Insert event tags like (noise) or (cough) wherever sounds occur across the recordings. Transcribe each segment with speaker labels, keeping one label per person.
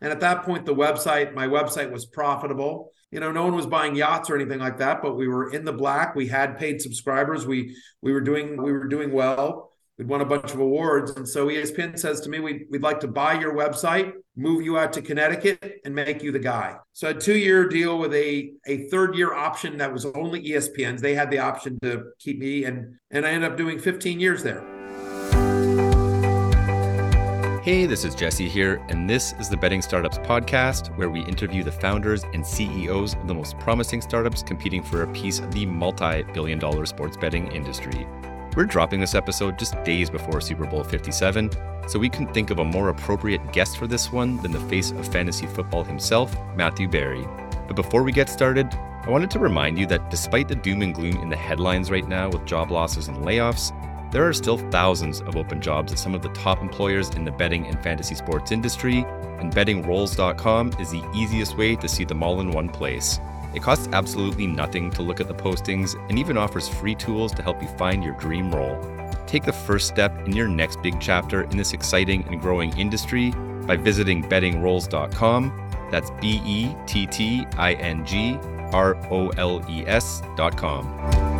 Speaker 1: And at that point, the website, my website was profitable. You know, no one was buying yachts or anything like that, but we were in the black. We had paid subscribers. We we were doing we were doing well. We'd won a bunch of awards. And so ESPN says to me, we'd, we'd like to buy your website, move you out to Connecticut, and make you the guy. So a two year deal with a, a third year option that was only ESPN's. They had the option to keep me, and, and I ended up doing 15 years there.
Speaker 2: Hey, this is Jesse here, and this is the Betting Startups Podcast, where we interview the founders and CEOs of the most promising startups competing for a piece of the multi billion dollar sports betting industry. We're dropping this episode just days before Super Bowl 57, so we couldn't think of a more appropriate guest for this one than the face of fantasy football himself, Matthew Berry. But before we get started, I wanted to remind you that despite the doom and gloom in the headlines right now with job losses and layoffs, there are still thousands of open jobs at some of the top employers in the betting and fantasy sports industry, and bettingroles.com is the easiest way to see them all in one place. It costs absolutely nothing to look at the postings and even offers free tools to help you find your dream role. Take the first step in your next big chapter in this exciting and growing industry by visiting bettingroles.com. That's B E T T I N G R O L E S.com.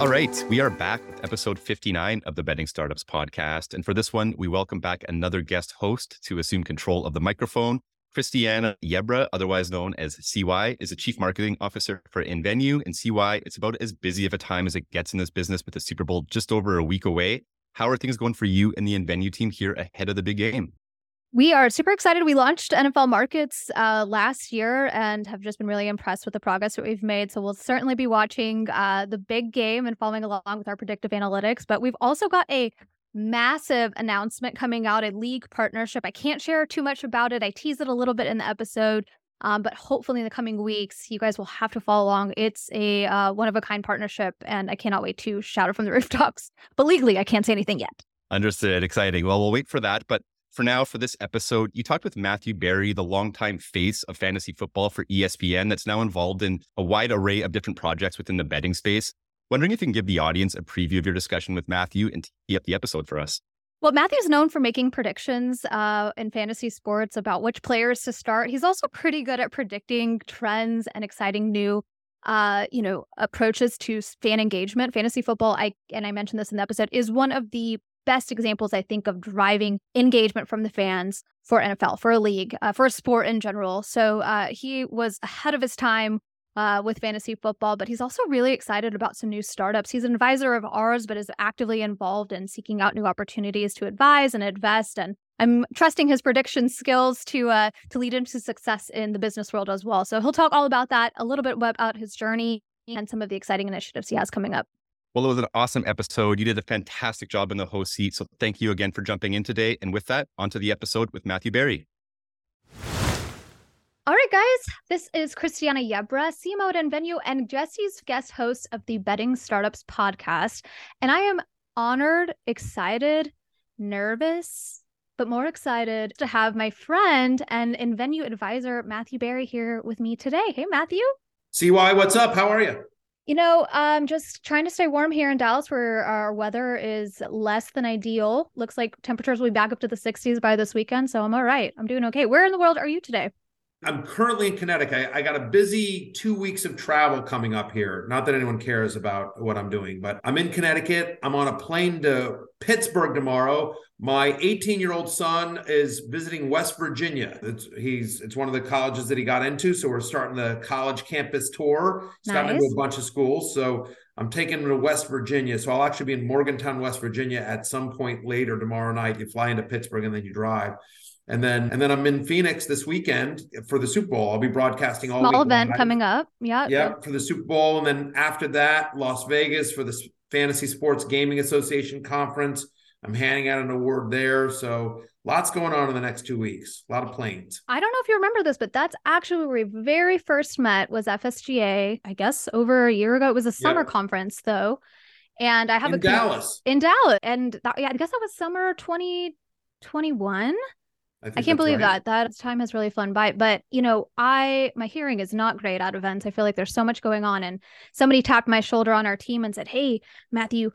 Speaker 2: All right, we are back with episode 59 of the Betting Startups podcast. And for this one, we welcome back another guest host to assume control of the microphone. Christiana Yebra, otherwise known as CY, is a chief marketing officer for nVenue. And CY, it's about as busy of a time as it gets in this business with the Super Bowl just over a week away. How are things going for you and the nVenue team here ahead of the big game?
Speaker 3: We are super excited. We launched NFL Markets uh, last year and have just been really impressed with the progress that we've made. So we'll certainly be watching uh, the big game and following along with our predictive analytics. But we've also got a massive announcement coming out, a league partnership. I can't share too much about it. I teased it a little bit in the episode, um, but hopefully in the coming weeks, you guys will have to follow along. It's a uh, one of a kind partnership, and I cannot wait to shout it from the (laughs) rooftops. But legally, I can't say anything yet.
Speaker 2: Understood. Exciting. Well, we'll wait for that. But for now, for this episode, you talked with Matthew Berry, the longtime face of fantasy football for ESPN, that's now involved in a wide array of different projects within the betting space. Wondering if you can give the audience a preview of your discussion with Matthew and tee up the episode for us.
Speaker 3: Well, Matthew's known for making predictions uh, in fantasy sports about which players to start. He's also pretty good at predicting trends and exciting new, uh, you know, approaches to fan engagement. Fantasy football, I and I mentioned this in the episode, is one of the best examples I think of driving engagement from the fans for NFL, for a league, uh, for a sport in general. So uh, he was ahead of his time uh, with fantasy football, but he's also really excited about some new startups. He's an advisor of ours, but is actively involved in seeking out new opportunities to advise and invest. And I'm trusting his prediction skills to uh, to lead him to success in the business world as well. So he'll talk all about that, a little bit about his journey and some of the exciting initiatives he has coming up.
Speaker 2: Well, it was an awesome episode. You did a fantastic job in the host seat. So thank you again for jumping in today. And with that, onto the episode with Matthew Berry.
Speaker 3: All right, guys, this is Christiana Yebra, CMO at nVenue, and Jesse's guest host of the Betting Startups podcast. And I am honored, excited, nervous, but more excited to have my friend and nVenue advisor, Matthew Berry, here with me today. Hey, Matthew.
Speaker 1: CY, what's up? How are you?
Speaker 3: You know, I'm just trying to stay warm here in Dallas where our weather is less than ideal. Looks like temperatures will be back up to the 60s by this weekend. So I'm all right. I'm doing okay. Where in the world are you today?
Speaker 1: I'm currently in Connecticut. I, got a busy two weeks of travel coming up here. Not that anyone cares about what I'm doing, but I'm in Connecticut. I'm on a plane to Pittsburgh tomorrow. My 18 year old son is visiting West Virginia. It's, he's it's one of the colleges that he got into, so we're starting the college campus tour. He's nice. gotten into a bunch of schools, so I'm taking him to West Virginia. So I'll actually be in Morgantown, West Virginia, at some point later tomorrow night. You fly into Pittsburgh and then you drive and then and then I'm in Phoenix this weekend for the Super Bowl. I'll be broadcasting all
Speaker 3: small event coming up. Yeah,
Speaker 1: yeah, for the Super Bowl, and then after that, Las Vegas for the Fantasy Sports Gaming Association conference. I'm handing out an award there, so lots going on in the next two weeks. A lot of planes.
Speaker 3: I don't know if you remember this, but that's actually where we very first met was FSGA. I guess over a year ago. It was a summer yep. conference though, and I have
Speaker 1: in
Speaker 3: a
Speaker 1: Dallas
Speaker 3: in Dallas, and that, yeah, I guess that was summer 2021. I, I can't believe right. that. That time has really flown by. But you know, I my hearing is not great at events. I feel like there's so much going on. And somebody tapped my shoulder on our team and said, Hey, Matthew,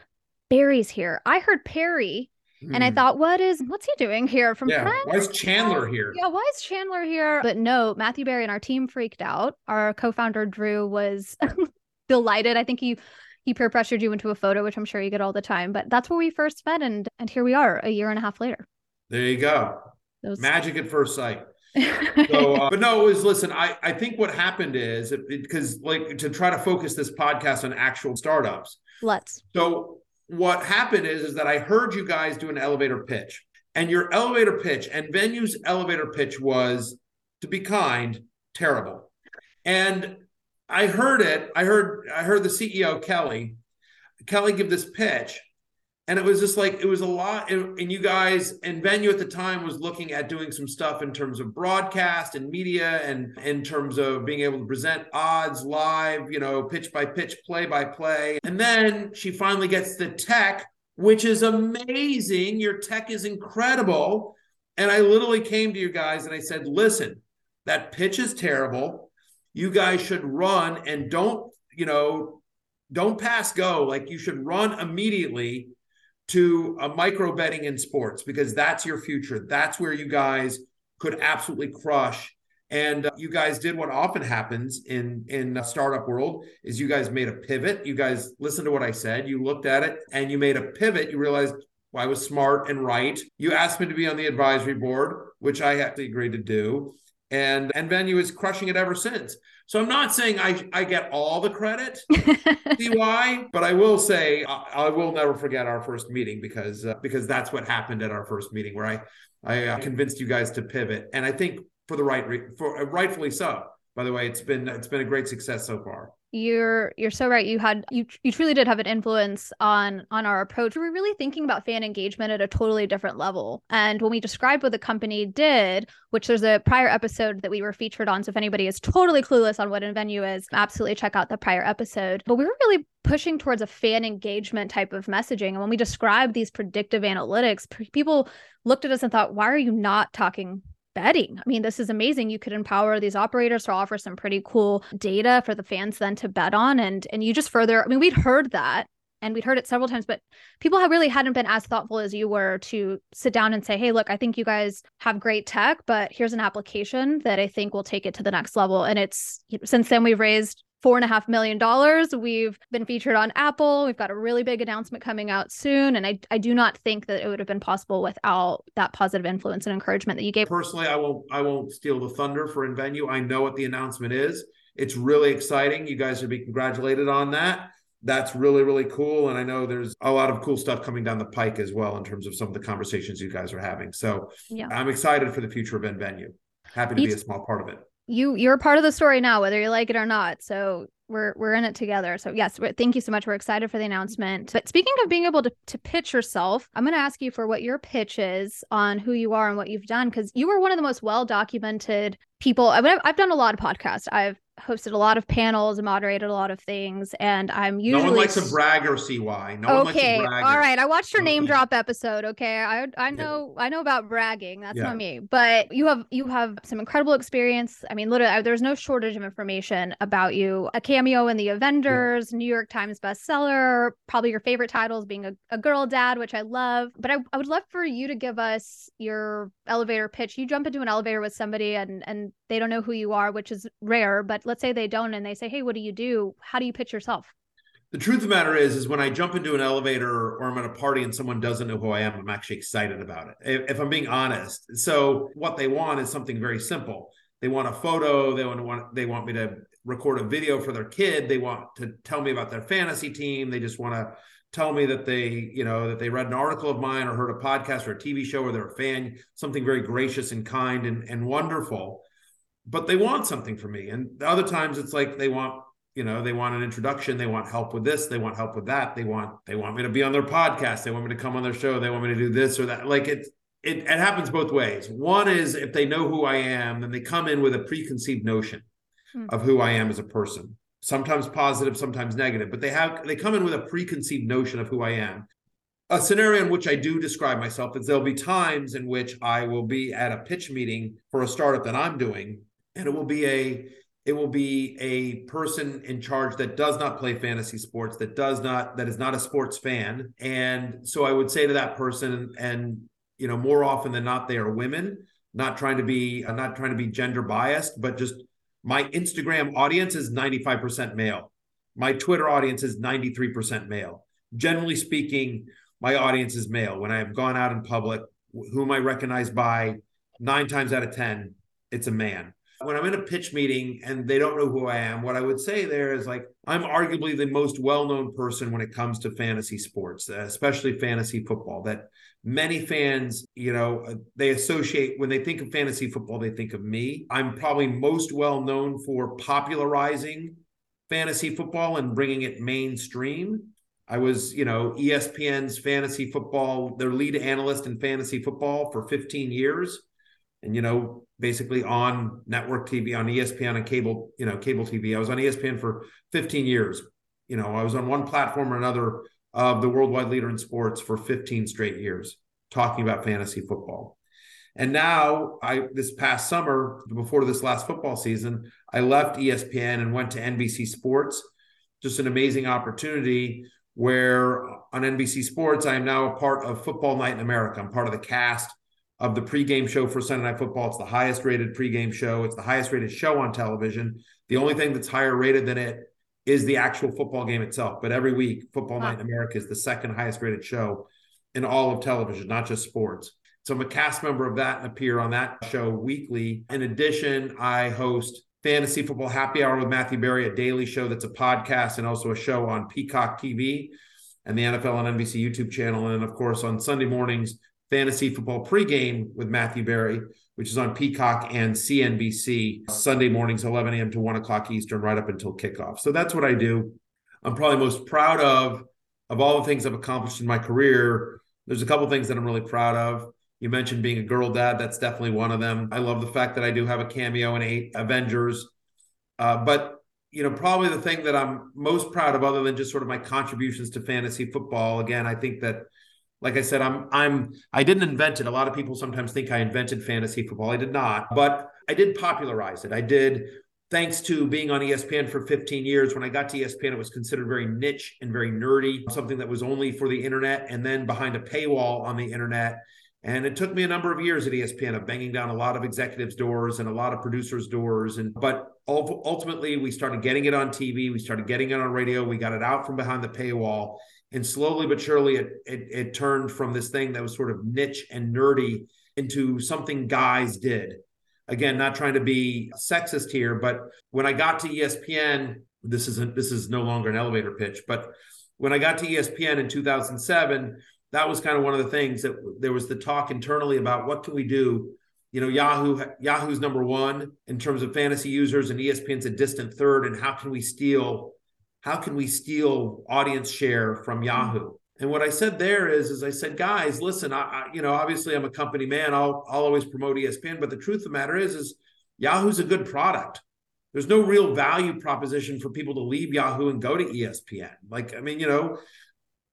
Speaker 3: Berry's here. I heard Perry Mm. And I hmm. thought, what is what's he doing here from
Speaker 1: yeah. Why is Chandler here?
Speaker 3: Yeah, why is Chandler here? But no, Matthew Barry and our team freaked out. Our co-founder Drew was (laughs) delighted. I think he he peer pressured you into a photo, which I'm sure you get all the time. But that's where we first met, and and here we are a year and a half later.
Speaker 1: There you go. Those... Magic at first sight. (laughs) so, uh, but no, it was listen. I I think what happened is because like to try to focus this podcast on actual startups.
Speaker 3: Let's.
Speaker 1: So what happened is is that I heard you guys do an elevator pitch, and your elevator pitch nVenue's elevator pitch was, to be kind, terrible. And I heard it. I heard I heard the CEO Kelly Kelly give this pitch, and it was just like it was a lot and, you guys nVenue at the time was looking at doing some stuff in terms of broadcast and media and in terms of being able to present odds live you know pitch by pitch play by play. And then she finally gets the tech which is amazing. Your tech is incredible. And i literally came to you guys and i said listen that pitch is terrible. You guys should run and don't you know don't pass go. Like you should run immediately to a micro betting in sports because that's your future. That's where you guys could absolutely crush. And uh, you guys did what often happens in in startup world is you guys made a pivot. You guys listened to what I said. You looked at it and you made a pivot. You realized well, I was smart and right. You asked me to be on the advisory board, which I actually agreed to do. And nVenue is crushing it ever since. So I'm not saying I, I get all the credit, (laughs) CY, but I will say I, I, will never forget our first meeting because uh, because that's what happened at our first meeting where I I uh, convinced you guys to pivot, and I think for the right re- for uh, rightfully so. By the way, it's been it's been a great success so far
Speaker 3: you're you're so right. You had you you truly did have an influence on on our approach. We were really thinking about fan engagement at a totally different level. And when we described what the company did which there's a prior episode that we were featured on so if anybody is totally clueless on what nVenue is absolutely check out the prior episode. But we were really pushing towards a fan engagement type of messaging. And when we described these predictive analytics people looked at us and thought why are you not talking betting. I mean, this is amazing. You could empower these operators to offer some pretty cool data for the fans then to bet on. And and you just further, I mean, we'd heard that and we'd heard it several times, but people have really hadn't been as thoughtful as you were to sit down and say, hey, look, I think you guys have great tech, but here's an application that I think will take it to the next level. And it's since then we've raised four and a half million dollars. We've been featured on Apple. We've got a really big announcement coming out soon. And I, I do not think that it would have been possible without that positive influence and encouragement that you gave.
Speaker 1: Personally, I won't I won't steal the thunder for nVenue. I know what the announcement is. It's really exciting. You guys should be congratulated on that. That's really, really cool. And I know there's a lot of cool stuff coming down the pike as well in terms of some of the conversations you guys are having. So yeah. I'm excited for the future of nVenue. Happy to be a small part of it
Speaker 3: you you're part of the story now whether you like it or not. So we're we're in it together. So yes thank you so much. We're excited for the announcement. But speaking of being able to, to pitch yourself i'm going to ask you for what your pitch is on who you are and what you've done because you were one of the most well documented people. I mean, I've done a lot of podcasts. I've hosted a lot of panels and moderated a lot of things and i'm usually
Speaker 1: no one likes a brag or CY. No
Speaker 3: okay all right i watched your name drop episode okay i i know yeah. i know about bragging that's yeah. not me but you have you have some incredible experience i mean literally there's no shortage of information about you a cameo in the avengers yeah. new york times bestseller probably your favorite titles being a, a girl dad which i love but I, I would love for you to give us your elevator pitch you jump into an elevator with somebody and and they don't know who you are which is rare but let's say they don't and they say, Hey, what do you do? How do you pitch yourself?
Speaker 1: The truth of the matter is, is when I jump into an elevator or I'm at a party and someone doesn't know who I am, I'm actually excited about it. If, if I'm being honest. So what they want is something very simple. They want a photo. They want they want me to record a video for their kid. They want to tell me about their fantasy team. They just want to tell me that they, you know, that they read an article of mine or heard a podcast or a TV show or they're a fan, something very gracious and kind and, and wonderful but they want something from me. And other times it's like they want, you know, they want an introduction, they want help with this, they want help with that, they want they want me to be on their podcast, they want me to come on their show, they want me to do this or that. Like it it, it happens both ways. One is if they know who I am, then they come in with a preconceived notion hmm. of who I am as a person. Sometimes positive, sometimes negative, but they have they come in with a preconceived notion of who I am a scenario in which I do describe myself is there'll be times in which I will be at a pitch meeting for a startup that I'm doing and it will be a it will be a person in charge that does not play fantasy sports that does not that is not a sports fan. And so i would say to that person and you know more often than not they are women not trying to be uh, not trying to be gender biased but just my instagram audience is 95% male. My twitter audience is 93% male. Generally speaking my audience is male. When i have gone out in public whom i recognize by nine times out of ten it's a man when I'm in a pitch meeting and they don't know who I am, what I would say there is like, I'm arguably the most well known person when it comes to fantasy sports, especially fantasy football. That many fans, you know, they associate when they think of fantasy football, they think of me. I'm probably most well known for popularizing fantasy football and bringing it mainstream. I was, you know, ESPN's fantasy football, their lead analyst in fantasy football for 15 years. And, you know, basically on network TV, on ESPN and cable, you know, cable TV. I was on ESPN for 15 years. You know, I was on one platform or another of the worldwide leader in sports for 15 straight years, talking about fantasy football. And now I this past summer, before this last football season, I left ESPN and went to NBC Sports. Just an amazing opportunity where on NBC Sports, I am now a part of Football Night in America. I'm part of the cast of the pregame show for Sunday Night Football. It's the highest rated pregame show. It's the highest rated show on television. The only thing that's higher rated than it is the actual football game itself. But every week, Football Night in America is the second highest rated show in all of television, not just sports. So I'm a cast member of that and appear on that show weekly. In addition, I host Fantasy Football Happy Hour with Matthew Berry, a daily show that's a podcast and also a show on Peacock TV and the NFL and NBC YouTube channel. And of course, on Sunday mornings, fantasy football pregame with Matthew Berry, which is on Peacock and CNBC Sunday mornings, 11 a.m. to 1 o'clock Eastern, right up until kickoff. So that's what I do. I'm probably most proud of of all the things I've accomplished in my career. There's a couple things that I'm really proud of. You mentioned being a girl dad. That's definitely one of them. I love the fact that I do have a cameo in eight Avengers. Uh, but you know, probably the thing that I'm most proud of, other than just sort of my contributions to fantasy football. Again, I think that like I said, I'm I'm I didn't invent it. A lot of people sometimes think I invented fantasy football. I did not, but I did popularize it. I did thanks to being on ESPN for 15 years. When I got to ESPN, it was considered very niche and very nerdy, something that was only for the internet and then behind a paywall on the internet. And it took me a number of years at ESPN of banging down a lot of executives' doors and a lot of producers' doors. And but ultimately, we started getting it on TV. We started getting it on radio. We got it out from behind the paywall and slowly but surely it, it, it turned from this thing that was sort of niche and nerdy into something guys did. Again not trying to be sexist here but when i got to espn this isn't this is no longer an elevator pitch but when i got to espn in 2007 that was kind of one of the things that there was the talk internally about what can we do? You know yahoo yahoo's number one in terms of fantasy users and espn's a distant third and how can we steal how can we steal audience share from mm-hmm. Yahoo? And what I said there is, is I said, guys, listen, I, I, you know, obviously I'm a company man. I'll, I'll always promote ESPN, but the truth of the matter is, is Yahoo's a good product. There's no real value proposition for people to leave Yahoo and go to ESPN. Like, I mean, you know,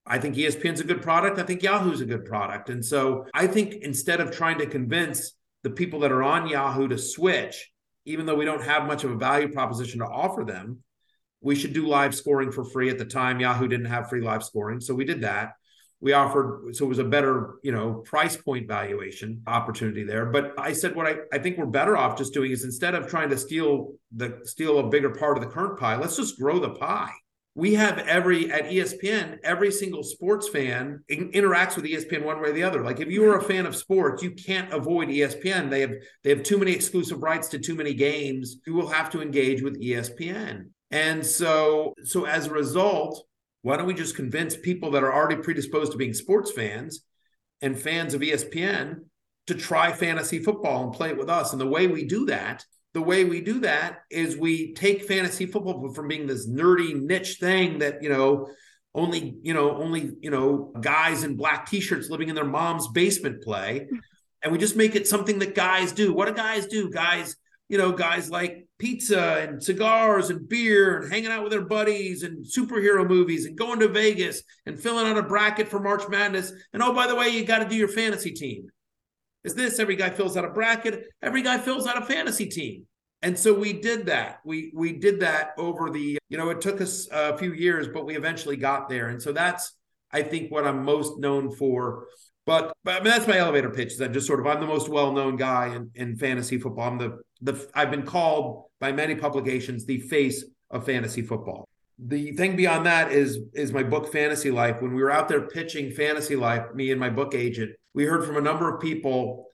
Speaker 1: I think ESPN's a good product. I think Yahoo's a good product. And so I think instead of trying to convince the people that are on Yahoo to switch, even though we don't have much of a value proposition to offer them, we should do live scoring for free. At the time yahoo didn't have free live scoring so we did that. We offered so it was a better you know price point valuation opportunity there. But i said what i, I think we're better off just doing is instead of trying to steal the steal a bigger part of the current pie let's just grow the pie. We have every at espn every single sports fan in, interacts with espn one way or the other. Like if you are a fan of sports you can't avoid espn they have they have too many exclusive rights to too many games. You will have to engage with espn and so, so as a result, why don't we just convince people that are already predisposed to being sports fans and fans of ESPN to try fantasy football and play it with us? And the way we do that, the way we do that is we take fantasy football from being this nerdy niche thing that, you know, only, you know, only, you know, guys in black t-shirts living in their mom's basement play. Mm. And we just make it something that guys do. What do guys do? Guys, you know, guys like pizza and cigars and beer and hanging out with their buddies and superhero movies and going to Vegas and filling out a bracket for March Madness. And oh, by the way, you got to do your fantasy team. Is this every guy fills out a bracket? Every guy fills out a fantasy team. and so we did that. We we did that over the, you know, it took us a few years, but we eventually got there. And so that's I think what I'm most known for. But, but I mean that's my elevator pitch. Is I'm just sort of I'm the most well-known guy in, in fantasy football. I'm the the I've been called by many publications the face of fantasy football. The thing beyond that is is my book Fantasy Life. When we were out there pitching Fantasy Life, me and my book agent, we heard from a number of people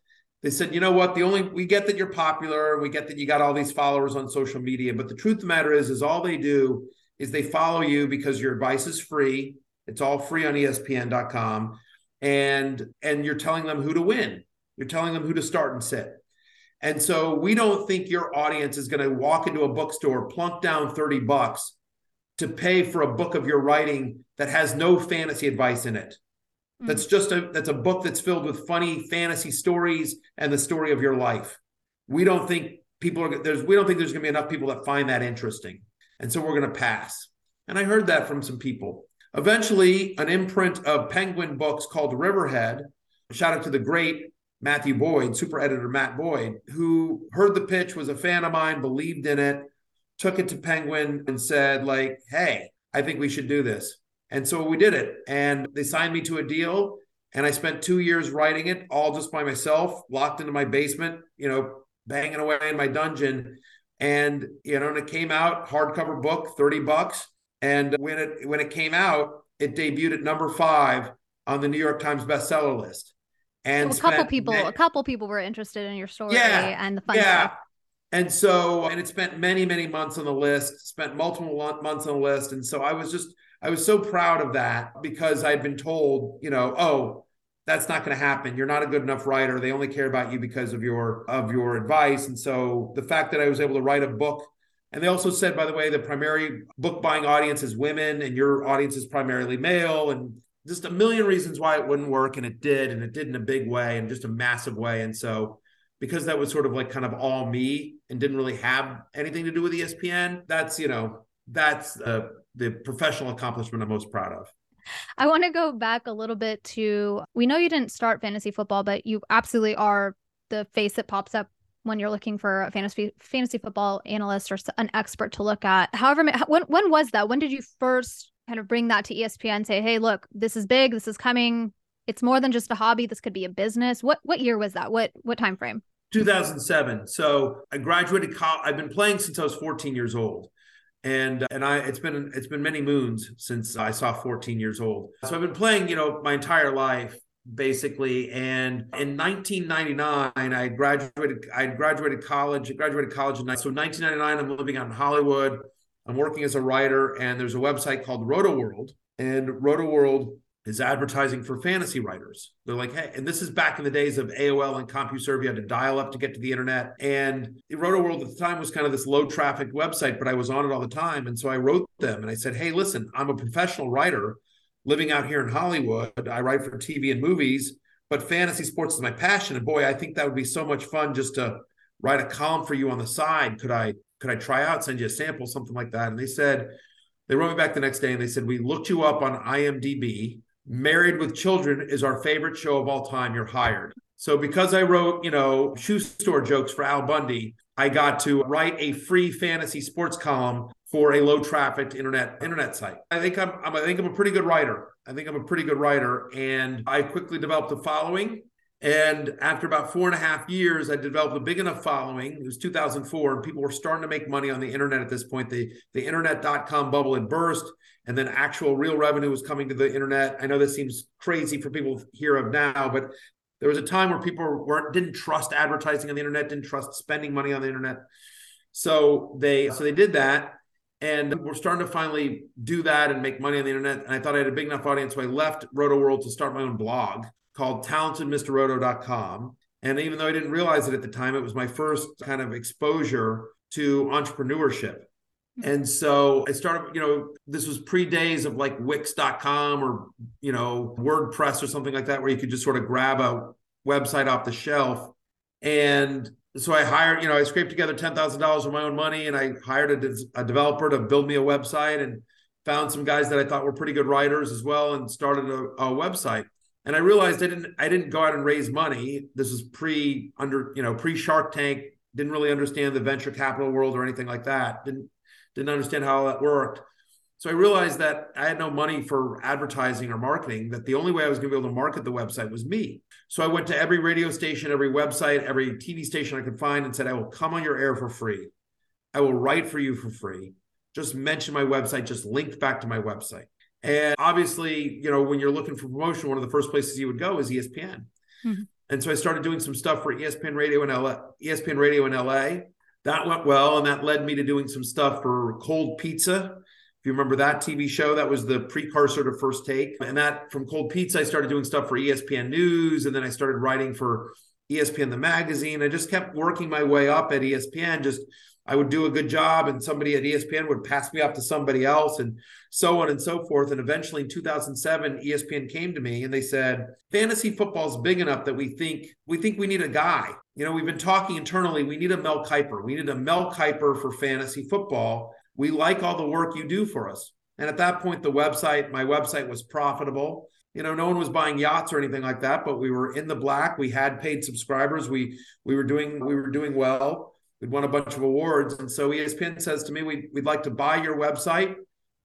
Speaker 1: they said, you know what? The only we get that you're popular, we get that you got all these followers on social media, but the truth of the matter is, is all they do is they follow you because your advice is free. It's all free on ESPN.com, and and you're telling them who to win. You're telling them who to start and sit. And so we don't think your audience is going to walk into a bookstore, plunk down 30 bucks to pay for a book of your writing that has no fantasy advice in it. Mm. That's just a that's a book that's filled with funny fantasy stories and the story of your life. We don't think people are there's we don't think there's going to be enough people that find that interesting. And so we're going to pass. And I heard that from some people. Eventually, an imprint of Penguin books called Riverhead, shout out to the great Matthew Boyd, super editor Matt Boyd, who heard the pitch, was a fan of mine, believed in it, took it to Penguin and said, like, hey, I think we should do this. And so we did it. And they signed me to a deal. And I spent two years writing it all just by myself, locked into my basement, you know, banging away in my dungeon. And, you know, and it came out, hardcover book, 30 bucks. And when it when it came out, it debuted at number five on the New York Times bestseller list.
Speaker 3: And so a couple people, many, a couple people were interested in your story yeah, and the fun yeah. stuff.
Speaker 1: And so, and it spent many, many months on the list, spent multiple months on the list. And so I was just I was so proud of that because I'd been told, you know, oh, that's not going to happen. You're not a good enough writer. They only care about you because of your of your advice. And so the fact that I was able to write a book and they also said, by the way, the primary book buying audience is women and your audience is primarily male and just a million reasons why it wouldn't work. And it did. And it did in a big way and just a massive way. And so because that was sort of like kind of all me and didn't really have anything to do with ESPN, that's, you know, that's uh, the professional accomplishment I'm most proud of.
Speaker 3: I want to go back a little bit to we know you didn't start fantasy football, but you absolutely are the face that pops up when you're looking for a fantasy fantasy football analyst or an expert to look at. However, when when was that? When did you first kind of bring that to ESPN and say, "Hey, look, this is big. This is coming. It's more than just a hobby. This could be a business." What what year was that? What what time frame?
Speaker 1: 2007. So I graduated. Co- I've been playing since I was 14 years old and and I it's been it's been many moons since I saw 14 years old. So I've been playing, you know, my entire life basically. And in 1999, I graduated. I graduated college. I graduated college in so 1999. I'm living out in Hollywood. I'm working as a writer, and there's a website called Rotoworld, and Rotoworld is advertising for fantasy writers. They're like, hey, and this is back in the days of AOL and CompuServe. You had to dial up to get to the internet. And Rotoworld at the time was kind of this low traffic website, but I was on it all the time. And so I wrote them and I said, hey, listen, I'm a professional writer living out here in Hollywood. I write for TV and movies, but fantasy sports is my passion. And boy, I think that would be so much fun just to write a column for you on the side. Could I could I try out, send you a sample, something like that? And they said, they wrote me back the next day and they said, We looked you up on IMDb Married with Children is our favorite show of all time. You're hired. So because I wrote, you know, shoe store jokes for Al Bundy, I got to write a free fantasy sports column for a low trafficked internet internet site. I think I'm, I'm I think I'm a pretty good writer. I think I'm a pretty good writer, and I quickly developed a following. And after about four and a half years, I developed a big enough following. It was 2004, and people were starting to make money on the internet at this point. The the internet.com bubble had burst and then actual real revenue was coming to the internet. I know this seems crazy for people here of now, but there was a time where people weren't didn't trust advertising on the internet, didn't trust spending money on the internet. So they so they did that. And we're starting to finally do that and make money on the internet. And I thought I had a big enough audience. So I left Rotoworld to start my own blog called talentedmrroto.com. And even though I didn't realize it at the time, it was my first kind of exposure to entrepreneurship. Hmm. And so I started, you know, this was pre days of like Wix.com or, you know, WordPress or something like that, where you could just sort of grab a website off the shelf. And so I hired, you know, I scraped together $10,000 of my own money and I hired a, a, developer to build me a website and found some guys that I thought were pretty good writers as well and started a, a website. And I realized I didn't, I didn't go out and raise money. This was pre under, you know, pre Shark Tank didn't really understand the venture capital world or anything like that. Didn't didn't understand how that worked. So I realized that I had no money for advertising or marketing, that the only way I was going to be able to market the website was me. So I went to every radio station, every website, every TV station I could find and said, I will come on your air for free. I will write for you for free. Just mention my website, just link back to my website. And obviously, you know, when you're looking for promotion, one of the first places you would go is ESPN. Mm-hmm. And so I started doing some stuff for ESPN Radio in LA, ESPN Radio in LA. That went well, and that led me to doing some stuff for Cold Pizza. If you remember that TV show, that was the precursor to First Take. And that from Cold Pizza, I started doing stuff for ESPN News, and then I started writing for ESPN the magazine. I just kept working my way up at ESPN, just I would do a good job and somebody at ESPN would pass me off to somebody else and so on and so forth. And eventually in 2007, ESPN came to me and they said, fantasy football is big enough that we think we think we need a guy. You know, we've been talking internally. We need a Mel Kiper. We need a Mel Kiper for fantasy football. We like all the work you do for us. And at that point, the website, my website was profitable. You know, no one was buying yachts or anything like that, but we were in the black. We had paid subscribers. We we were doing we were doing well we'd won a bunch of awards. And so ESPN says to me, we'd, we'd like to buy your website,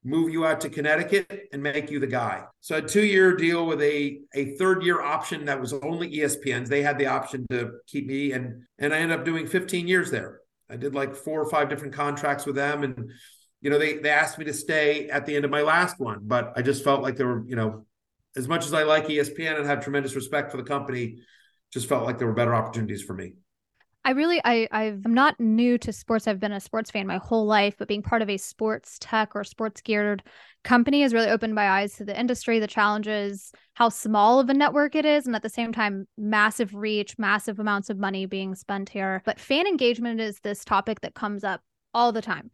Speaker 1: move you out to Connecticut, and make you the guy. So a two year deal with a, a third year option that was only ESPN's. They had the option to keep me, and, and I ended up doing 15 years there. I did like four or five different contracts with them. And, you know, they, they asked me to stay at the end of my last one, but I just felt like there were, you know, as much as I like ESPN and have tremendous respect for the company, just felt like there were better opportunities for me.
Speaker 3: I really I I'm not new to sports. I've been a sports fan my whole life, but being part of a sports tech or sports geared company has really opened my eyes to the industry, the challenges, how small of a network it is, and at the same time, massive reach, massive amounts of money being spent here. But fan engagement is this topic that comes up all the time.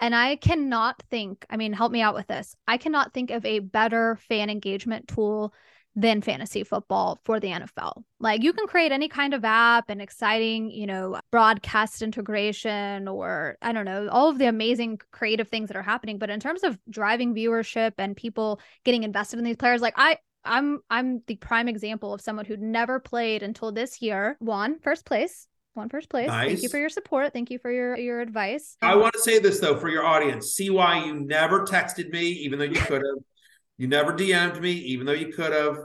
Speaker 3: And I cannot think, I mean, help me out with this. I cannot think of a better fan engagement tool than fantasy football for the NFL. Like you can create any kind of app and exciting, you know, broadcast integration or I don't know, all of the amazing creative things that are happening, but in terms of driving viewership and people getting invested in these players like I I'm I'm the prime example of someone who never played until this year, won first place won first place. Nice. Thank you for your support. Thank you for your your advice.
Speaker 1: I want to say this though for your audience. CY you never texted me, even though you (laughs) could have. You never DM'd me, even though you could have.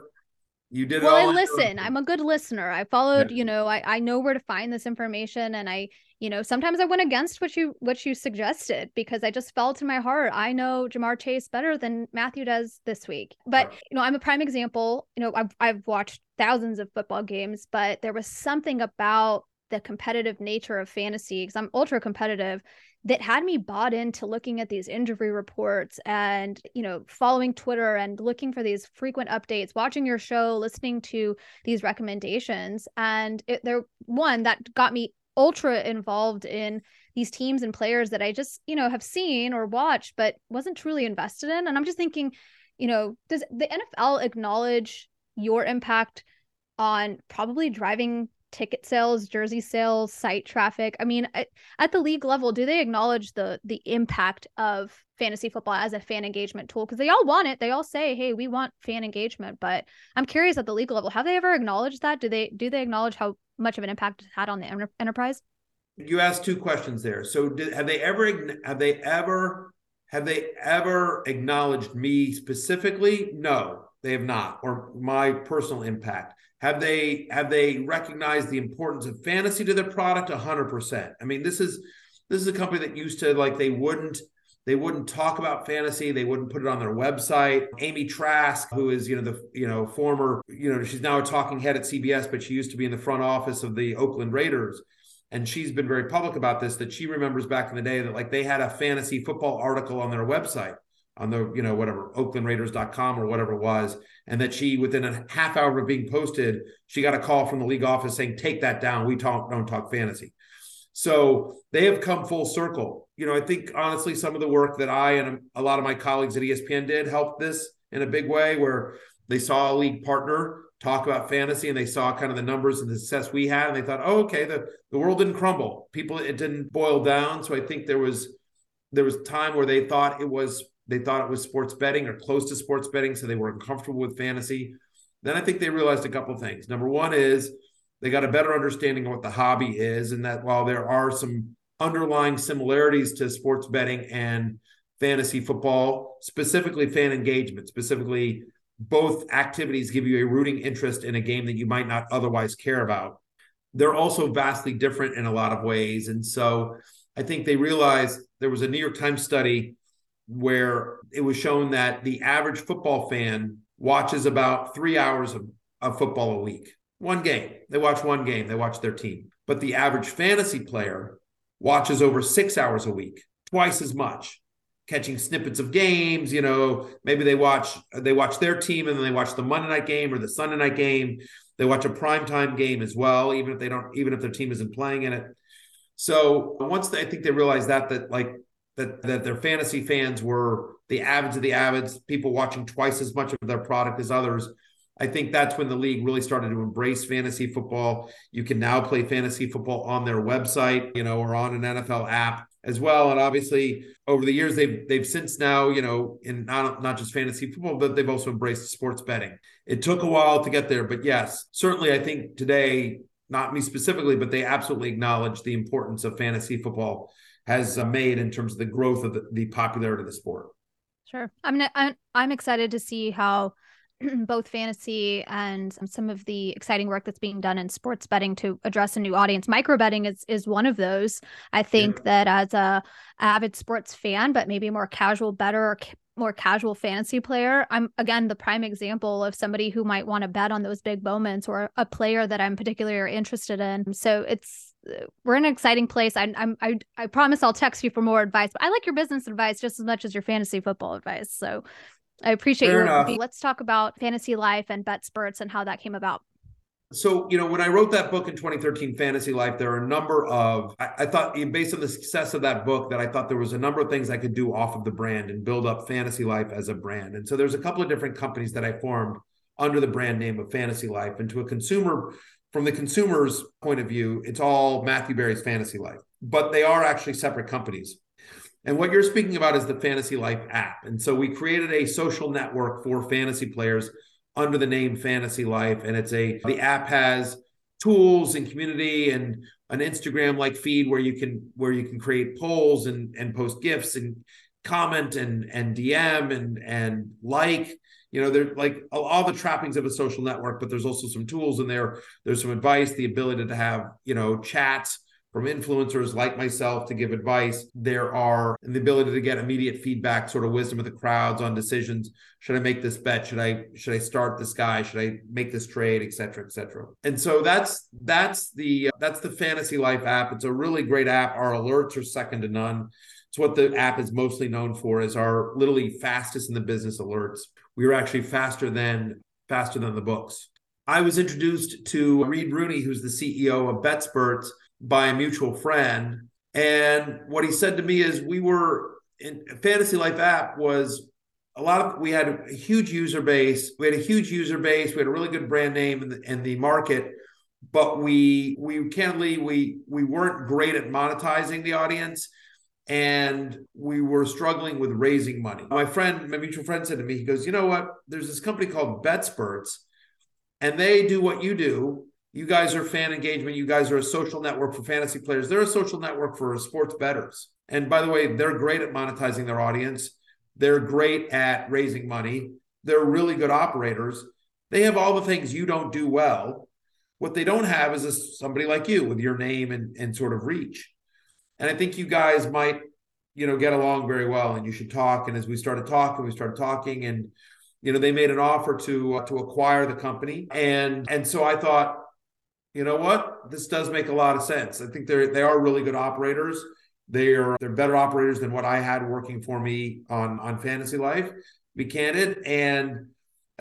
Speaker 1: You did
Speaker 3: well. I listen. I'm a good listener. I followed. Yeah. You know, I I know where to find this information, and I, you know, sometimes I went against what you what you suggested because I just felt in my heart. I know Ja'Marr Chase better than Matthew does this week. But you know, I'm a prime example. You know, I've I've watched thousands of football games, but there was something about the competitive nature of fantasy because I'm ultra competitive that had me bought into looking at these injury reports and you know following twitter and looking for these frequent updates watching your show listening to these recommendations. And it, there one that got me ultra involved in these teams and players that i just you know have seen or watched but wasn't truly invested in. And i'm just thinking you know does the nfl acknowledge your impact on probably driving ticket sales, jersey sales, site traffic. I mean, at the league level, do they acknowledge the the impact of fantasy football as a fan engagement tool? Because they all want it. They all say, "Hey, we want fan engagement." But I'm curious at the league level, have they ever acknowledged that? Do they do they acknowledge how much of an impact it's had on the enter- enterprise?
Speaker 1: You asked two questions there. So, did, have they ever have they ever have they ever acknowledged me specifically? No, they have not, or my personal impact. Have they have they recognized the importance of fantasy to their product? hundred percent. I mean, this is this is a company that used to like they wouldn't they wouldn't talk about fantasy. They wouldn't put it on their website. Amy Trask, who is you know the you know former you know she's now a talking head at CBS, but she used to be in the front office of the Oakland Raiders, and she's been very public about this. That she remembers back in the day that like they had a fantasy football article on their website on the you know whatever oaklandraiders.com or whatever it was and that she within a half hour of being posted she got a call from the league office saying take that down. We talk don't talk fantasy. So they have come full circle. You know i think honestly some of the work that i and a lot of my colleagues at espn did helped this in a big way where they saw a league partner talk about fantasy and they saw kind of the numbers and the success we had and they thought oh okay the, the world didn't crumble. People it didn't boil down. So i think there was there was time where they thought it was they thought it was sports betting or close to sports betting, so they were uncomfortable with fantasy. Then I think they realized a couple things. Number one is They got a better understanding of what the hobby is, and that while there are some underlying similarities to sports betting and fantasy football, specifically fan engagement, specifically both activities give you a rooting interest in a game that you might not otherwise care about. They're also vastly different in a lot of ways. And so I think they realized there was a New York Times study where it was shown that the average football fan watches about three hours of, of football a week. One game. They watch one game, they watch their team. But the average fantasy player watches over six hours a week, twice as much catching snippets of games you know maybe they watch they watch their team and then they watch the monday night game or the sunday night game they watch a primetime game as well even if they don't even if their team isn't playing in it so once they, i think they realized that that like that that their fantasy fans were the avids of the avids people watching twice as much of their product as others I think that's when the league really started to embrace fantasy football. You can now play fantasy football on their website, you know, or on an NFL app as well. And obviously, over the years, they've they've since now, you know, in not not just fantasy football, but they've also embraced sports betting. It took a while to get there, but yes, certainly, I think today, not me specifically, but they absolutely acknowledge the importance of fantasy football has uh, made in terms of the growth of the, the popularity of the sport.
Speaker 3: Sure, I'm I'm excited to see how (clears throat) both fantasy and some of the exciting work that's being done in sports betting to address a new audience. Micro betting is is one of those. I think yeah. that as a avid sports fan, but maybe a more casual better or more casual fantasy player, I'm again the prime example of somebody who might want to bet on those big moments or a player that I'm particularly interested in. So it's we're in an exciting place. I, I'm I I promise I'll text you for more advice, but I like your business advice just as much as your fantasy football advice. So I appreciate Fair your enough. Let's talk about Fantasy Life and bet BetSperts and how that came about.
Speaker 1: So, you know, when I wrote that book in 2013, Fantasy Life, there are a number of, I, I, thought, eh, based on the success of that book, that I thought there was a number of things I could do off of the brand and build up Fantasy Life as a brand. And so there's a couple of different companies that I formed under the brand name of Fantasy Life. And to a consumer, from the consumer's point of view, it's all Matthew Berry's Fantasy Life, but they are actually separate companies. And what you're speaking about is the Fantasy Life app. And so we created a social network for fantasy players under the name Fantasy Life. And it's a, the app has tools and community and an Instagram like feed where you can, where you can create polls and, and post gifts and comment and, and DM and, and like, you know, they're like all the trappings of a social network, but there's also some tools in there. There's some advice, the ability to have, you know, chats from influencers like myself to give advice. There are the ability to get immediate feedback, sort of wisdom of the crowds on decisions. Should I make this bet? Should I should I start this guy? Should I make this trade, et cetera, et cetera. And so that's that's the that's the Fantasy Life app. It's a really great app. Our alerts are second to none. It's what the app is mostly known for is our literally fastest in the business alerts. We were actually faster than faster than the books. I was introduced to Reed Rooney, who's the CEO of BetSperts by a mutual friend. And what he said to me is we were in Fantasy Life app was a lot of we had a huge user base. We had a huge user base. We had a really good brand name in the, in the market, but we we candidly we we weren't great at monetizing the audience and we were struggling with raising money. My friend, my mutual friend said to me, he goes, you know what? There's this company called BetSperts, and they do what you do, you guys are fan engagement. You guys are a social network for fantasy players. They're a social network for sports betters. And by the way, they're great at monetizing their audience. They're great at raising money. They're really good operators. They have all the things you don't do well. What they don't have is a, somebody like you with your name and, and sort of reach. And I think you guys might, you know, get along very well and you should talk. And as we started talking, we started talking and, you know, they made an offer to, uh, to acquire the company. And, and so I thought, you know what? This does make a lot of sense. I think they're they are really good operators. They are they're better operators than what I had working for me on on Fantasy Life. Be candid, and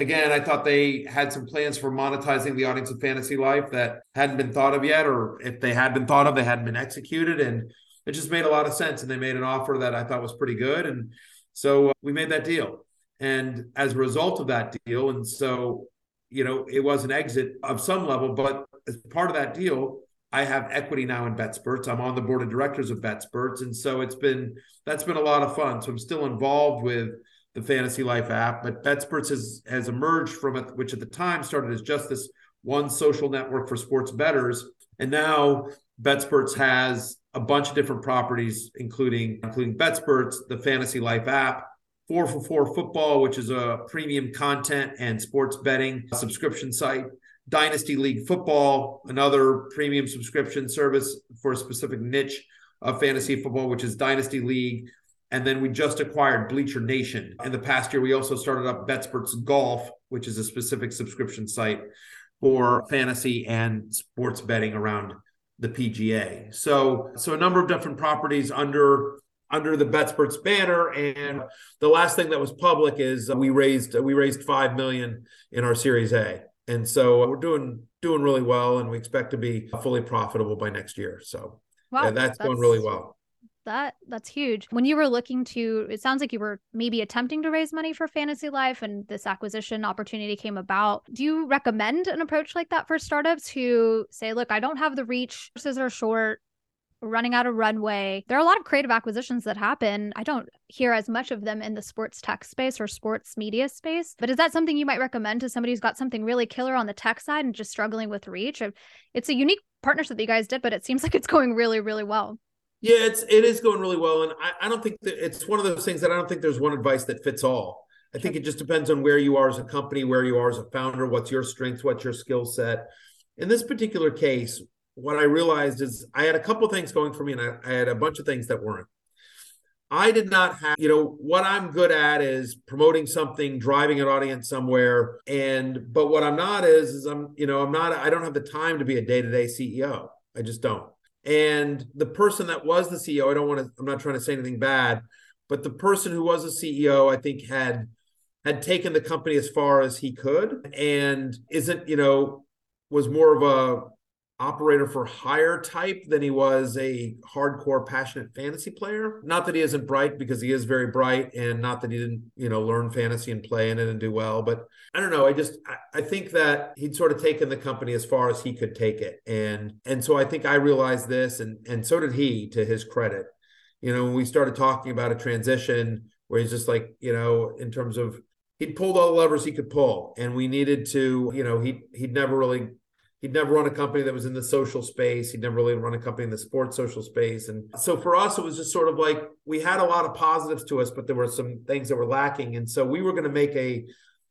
Speaker 1: again, I thought they had some plans for monetizing the audience of Fantasy Life that hadn't been thought of yet, or if they had been thought of, they hadn't been executed, and it just made a lot of sense. And they made an offer that I thought was pretty good, and so uh, we made that deal. And as a result of that deal, and so you know, it was an exit of some level, but as part of that deal, I have equity now in BetSperts. I'm on the board of directors of BetSperts, and so it's been that's been a lot of fun. So I'm still involved with the Fantasy Life app, but BetSperts has has emerged from it, which at the time started as just this one social network for sports betters. And now BetSperts has a bunch of different properties, including including BetSperts, the Fantasy Life app, Four for Four Football, which is a premium content and sports betting subscription site. Dynasty League Football, another premium subscription service for a specific niche of fantasy football, which is Dynasty League. And then we just acquired Bleacher Nation. In the past year, we also started up BetSperts Golf, which is a specific subscription site for fantasy and sports betting around the PGA. So, so a number of different properties under under the BetSperts banner. And the last thing that was public is we raised we raised five million in our Series A, and so we're doing doing really well, and we expect to be fully profitable by next year. So, wow, yeah, that's, that's going really well
Speaker 3: that that's huge. When you were looking to, it sounds like you were maybe attempting to raise money for Fantasy Life and this acquisition opportunity came about. Do you recommend an approach like that for startups who say, look, I don't have the reach, resources are short, running out of runway. There are a lot of creative acquisitions that happen. I don't hear as much of them in the sports tech space or sports media space. But is that something you might recommend to somebody who's got something really killer on the tech side and just struggling with reach? It's a unique partnership that you guys did, but it seems like it's going really, really well.
Speaker 1: Yeah, it's it is going really well, and I, I don't think that it's one of those things that I don't think there's one advice that fits all. I think it just depends on where you are as a company, where you are as a founder, what's your strengths, what's your skill set. In this particular case, what I realized is I had a couple things going for me, and I, I had a bunch of things that weren't. I did not have, you know, what I'm good at is promoting something, driving an audience somewhere. And, but what I'm not is, is I'm, you know, I'm not, I don't have the time to be a day to day CEO. I just don't. And the person that was the CEO, I don't want to, I'm not trying to say anything bad, but the person who was the CEO, I think had had taken the company as far as he could and isn't, you know, was more of a operator for hire type than he was a hardcore passionate fantasy player. Not that he isn't bright because he is very bright and not that he didn't you know learn fantasy and play in it and do well but i don't know. I just i, think that he'd sort of taken the company as far as he could take it. And and so i think i realized this and and so did he to his credit. You know when we started talking about a transition where he's just like you know in terms of he'd pulled all the levers he could pull and we needed to you know he he'd never really he'd never run a company that was in the social space. He'd never really run a company in the sports social space. And so for us, it was just sort of like we had a lot of positives to us, but there were some things that were lacking. And so we were going to make a,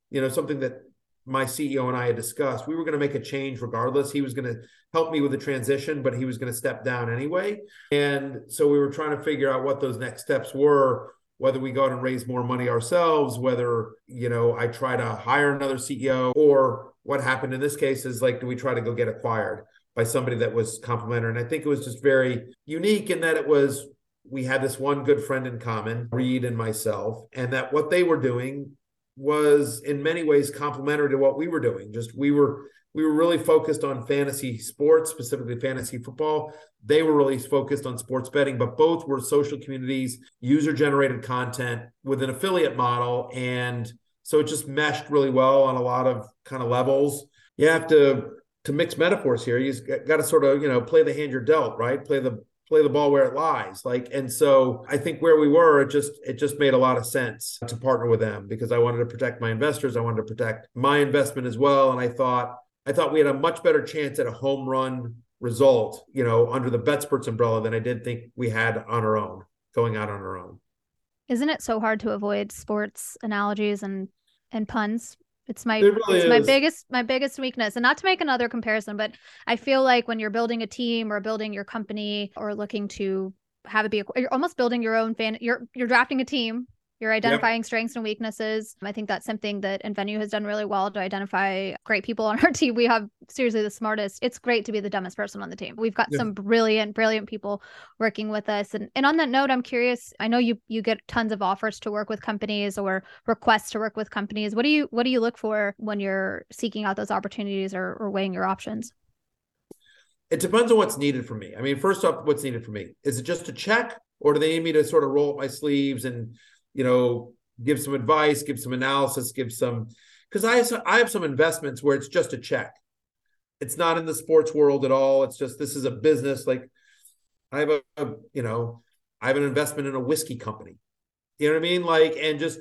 Speaker 1: you know, something that my CEO and I had discussed. We were going to make a change regardless. He was going to help me with the transition, but he was going to step down anyway. And so we were trying to figure out what those next steps were whether we go out and raise more money ourselves, whether, you know, I try to hire another CEO or what happened in this case is like, do we try to go get acquired by somebody that was complementary? And I think it was just very unique in that it was, we had this one good friend in common, Reed and myself, and that what they were doing was in many ways complementary to what we were doing. Just we were we were really focused on fantasy sports, specifically fantasy football. They were really focused on sports betting, but both were social communities, user generated content with an affiliate model. And so it just meshed really well on a lot of kind of levels. You have to to mix metaphors here. You got to sort of, you know, play the hand you're dealt, right? Play the play the ball where it lies like and so i think where we were it just it just made a lot of sense to partner with them because i wanted to protect my investors i wanted to protect my investment as well and i thought I thought we had a much better chance at a home run result, you know, under the BetSperts umbrella than I did think we had on our own, going out on our own.
Speaker 3: Isn't it so hard to avoid sports analogies and and puns? It's my it really it's my biggest my biggest weakness. And not to make another comparison, but I feel like when you're building a team or building your company or looking to have it be a, you're almost building your own fan you're you're drafting a team you're identifying yep. strengths and weaknesses. I think that's something that nVenue has done really well to identify great people on (laughs) our team. We have seriously the smartest. It's great to be the dumbest person on the team. We've got yep. some brilliant, brilliant people working with us. And and on that note, I'm curious. I know you you get tons of offers to work with companies or requests to work with companies. What do you what do you look for when you're seeking out those opportunities or, or weighing your options?
Speaker 1: It depends on what's needed for me. I mean, first off, what's needed for me? Is it just a check, or do they need me to sort of roll up my sleeves and you know, give some advice, give some analysis, give some because I have I have some investments where it's just a check. It's not in the sports world at all. It's just this is a business. Like I have a, a you know, I have an investment in a whiskey company. You know what I mean? Like, and just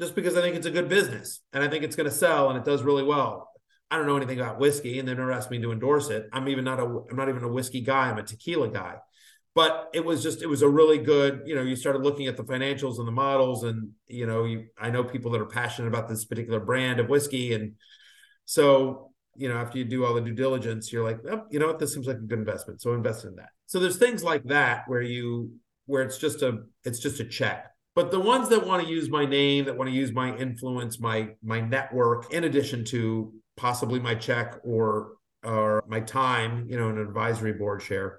Speaker 1: just because I think it's a good business and I think it's going to sell and it does really well. I don't know anything about whiskey, and they never asked me to endorse it. I'm even not a I'm not even a whiskey guy. I'm a tequila guy. But it was just it was a really good, you know, you started looking at the financials and the models, and you know, you I know people that are passionate about this particular brand of whiskey. And so, you know, after you do all the due diligence, you're like, oh, you know what, this seems like a good investment. So invest in that. So there's things like that where you where it's just a it's just a check but the ones that want to use my name that want to use my influence my my network in addition to possibly my check or or my time you know an advisory board share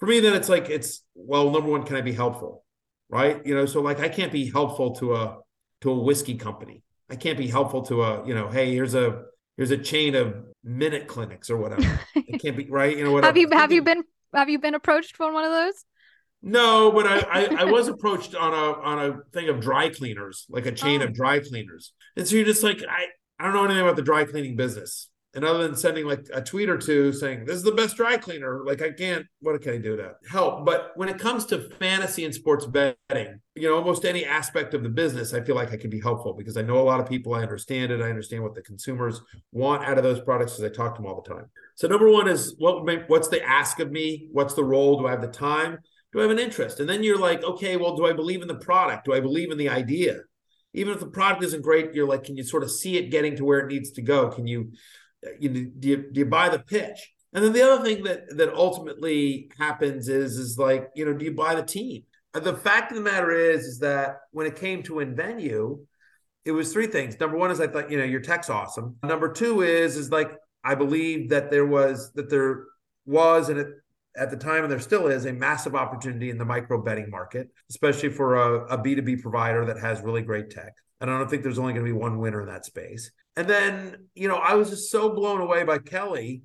Speaker 1: for me then it's like it's well number one can i be helpful right? You know so like i can't be helpful to a to a whiskey company. I can't be helpful to a you know hey here's a here's a chain of minute clinics or whatever. It can't be right? You know whatever. (laughs)
Speaker 3: have you have you been have you been approached for one of those?
Speaker 1: No, but I, I, I was approached on a on a thing of dry cleaners, like a chain oh. of dry cleaners, and so you're just like I I don't know anything about the dry cleaning business, and other than sending like a tweet or two saying this is the best dry cleaner, like I can't what can I do to help? But when it comes to fantasy and sports betting, you know, almost any aspect of the business, I feel like I can be helpful because I know a lot of people, I understand it, I understand what the consumers want out of those products because I talk to them all the time. So number one is what what's the ask of me? What's the role? Do I have the time? do I have an interest? And then you're like, okay, well, do I believe in the product? Do I believe in the idea? Even if the product isn't great, you're like, can you sort of see it getting to where it needs to go? Can you, you know, do you, do you buy the pitch? And then the other thing that that ultimately happens is is like, you know, do you buy the team? The fact of the matter is, is that when it came to nVenue, it was three things. Number one is I thought, you know, your tech's awesome. Number two is is like I believe that there was that there was and it at the time, and there still is, a massive opportunity in the micro betting market, especially for a a B2B provider that has really great tech. And I don't think there's only going to be one winner in that space. And then, you know, I was just so blown away by Kelly,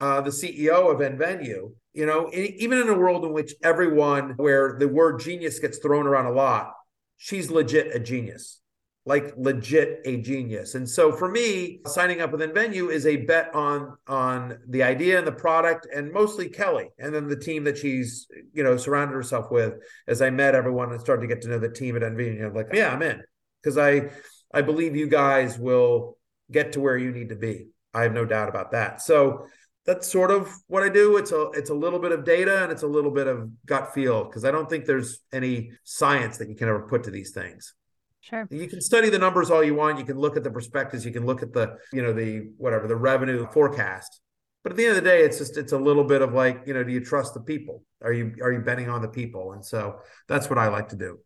Speaker 1: uh, the CEO of nVenue. You know, even in a world in which everyone, where the word genius gets thrown around a lot, she's legit a genius like legit a genius. And so for me, signing up with nVenue is a bet on on the idea and the product and mostly Kelly and then the team that she's, you know, surrounded herself with as I met everyone and started to get to know the team at nVenue. I'm like, yeah, I'm in. Because I I believe you guys will get to where you need to be. I have no doubt about that. So that's sort of what I do. It's a it's a little bit of data and it's a little bit of gut feel because I don't think there's any science that you can ever put to these things.
Speaker 3: Sure.
Speaker 1: You can study the numbers all you want. You can look at the prospectus. You can look at the, you know, the whatever the revenue forecast. But at the end of the day, it's just it's a little bit of like, you know, do you trust the people? Are you are you betting on the people? And so that's what I like to do.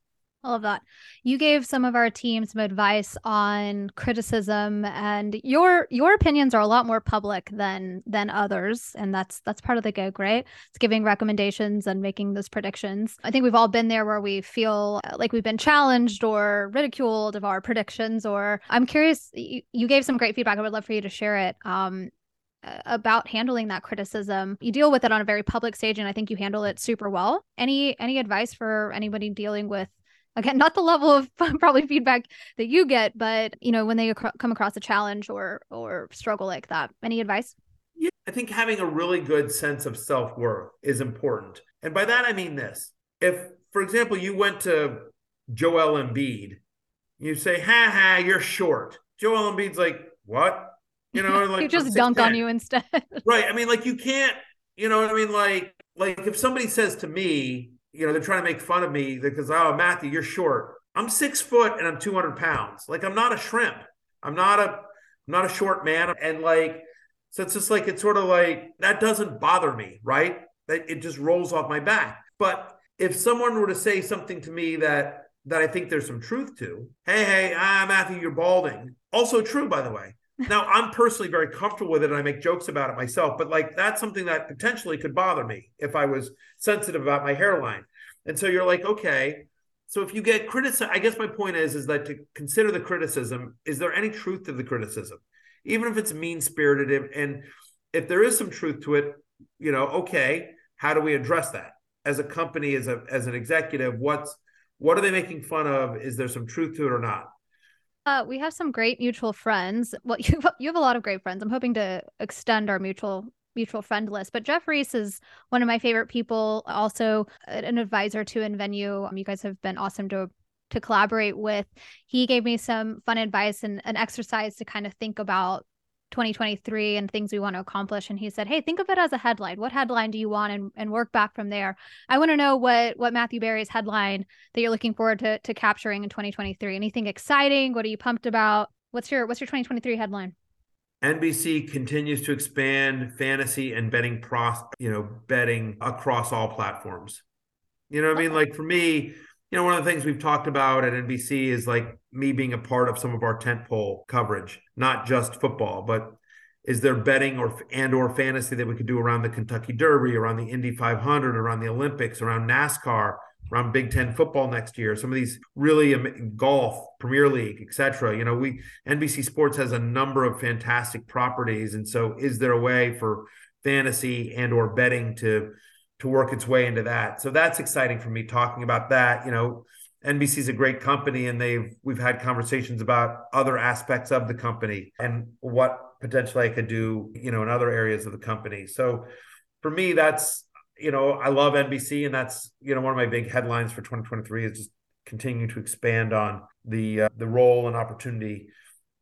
Speaker 3: I love that. You gave some of our team some advice on criticism and your your opinions are a lot more public than than others and that's that's part of the gig, right? It's giving recommendations and making those predictions. I think we've all been there where we feel uh, like we've been challenged or ridiculed of our predictions or I'm curious you, you gave some great feedback. I would love for you to share it. Um about handling that criticism you deal with it on a very public stage and i think you handle it super well any any advice for anybody dealing with again not the level of (laughs) probably feedback that you get but you know when they ac- come across a challenge or or struggle like that any advice?
Speaker 1: Yeah i think having a really good sense of self-worth is important. And by that i mean this. If for example you went to joel embiid you say ha ha you're short. Joel embiid's like what? You know (laughs) like
Speaker 3: you just dunk on you instead.
Speaker 1: Right i mean like you can't you know what i mean? Like like if somebody says to me you know, they're trying to make fun of me because, oh, Matthew, you're short. I'm six foot and I'm 200 pounds. Like I'm not a shrimp. I'm not a, I'm not a short man. And like, so it's just like, it's sort of like, that doesn't bother me, right? That it just rolls off my back. But if someone were to say something to me that, that I think there's some truth to, hey, hey, ah, Matthew, you're balding. Also true, by the way. Now, I'm personally very comfortable with it and I make jokes about it myself, but like that's something that potentially could bother me if I was sensitive about my hairline. And so you're like, okay, so if you get criticism, I guess my point is is that to consider the criticism, is there any truth to the criticism? Even if it's mean spirited and if there is some truth to it, you know, okay, how do we address that? As a company, as a as an executive, what's what are they making fun of? Is there some truth to it or not?
Speaker 3: Uh, we have some great mutual friends. Well, (laughs) you you have a lot of great friends. I'm hoping to extend our mutual mutual friend list. But Jeff Reese is one of my favorite people. Also, an advisor to nVenue. Um, you guys have been awesome to to collaborate with. He gave me some fun advice and an exercise to kind of think about 2023 and things we want to accomplish. And he said, Hey, think of it as a headline. What headline do you want? And, and work back from there. I want to know what what Matthew Berry's headline that you're looking forward to, to capturing in 2023. Anything exciting? What are you pumped about? What's your what's your 2023 headline?
Speaker 1: NBC continues to expand fantasy and betting pros, you know, betting across all platforms. You know what I mean? Like for me, you know, one of the things we've talked about at NBC is like me being a part of some of our tentpole coverage, not just football, but is there betting or and or fantasy that we could do around the Kentucky Derby, around the Indy 500, around the Olympics, around NASCAR? around Big Ten football next year. Some of these really golf, Premier League, etc. You know, we NBC Sports has a number of fantastic properties, and so is there a way for fantasy and or betting to to work its way into that? So that's exciting for me talking about that. You know, NBC is a great company, and they've we've had conversations about other aspects of the company and what potentially I could do, you know, in other areas of the company. So for me, that's you know, I love NBC, and that's you know one of my big headlines for 2023 is just continuing to expand on the uh, the role and opportunity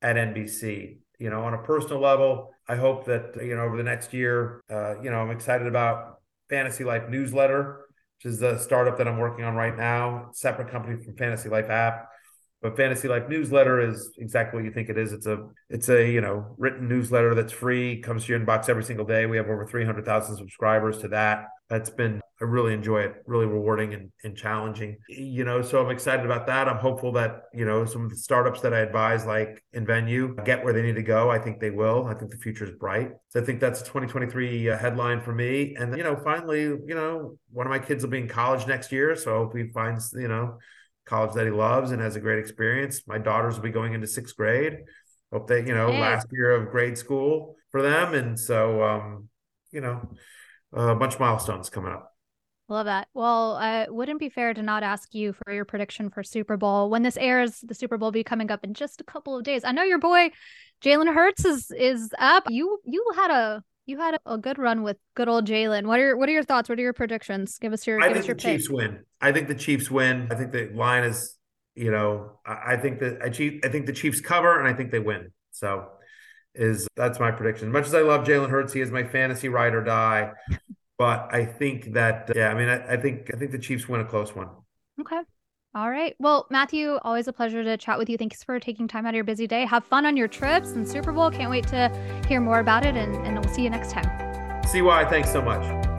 Speaker 1: at NBC. You know, on a personal level, I hope that you know over the next year, uh, you know, I'm excited about Fantasy Life newsletter, which is the startup that I'm working on right now, separate company from Fantasy Life app. But Fantasy Life newsletter is exactly what you think it is. It's a it's a you know written newsletter that's free, comes to your inbox every single day. We have over 300,000 subscribers to that that's been I really enjoy it, really rewarding and, and challenging. You know, so I'm excited about that. I'm hopeful that, you know, some of the startups that I advise like nVenue get where they need to go. I think they will. I think the future is bright. So I think that's a 2023 uh, headline for me. And you know, finally, you know, one of my kids will be in college next year, so I hope he finds, you know, college that he loves and has a great experience. My daughters will be going into 6th grade. Hope they, you know, hey. last year of grade school for them and so um, you know, a bunch of milestones coming up.
Speaker 3: Love that. Well, uh, wouldn't be fair to not ask you for your prediction for Super Bowl. When this airs, the Super Bowl will be coming up in just a couple of days. I know your boy Jalen Hurts is is up. You you had a you had a, good run with good old Jalen. What are your, what are your thoughts? What are your predictions? Give us your.
Speaker 1: I
Speaker 3: give
Speaker 1: think
Speaker 3: us your
Speaker 1: the pick. Chiefs win. I think the Chiefs win. I think the line is, you know, I, I think that I Chief. I think the Chiefs cover, and I think they win. So, is that's my prediction. As much as I love Jalen Hurts, he is my fantasy ride or die. But I think that yeah, I mean, I, I think I think the Chiefs win a close one.
Speaker 3: Okay. All right. Well, Matthew, always a pleasure to chat with you. Thanks for taking time out of your busy day. Have fun on your trips and Super Bowl. Can't wait to hear more about it, and, and we'll see you next time.
Speaker 1: CY, thanks so much.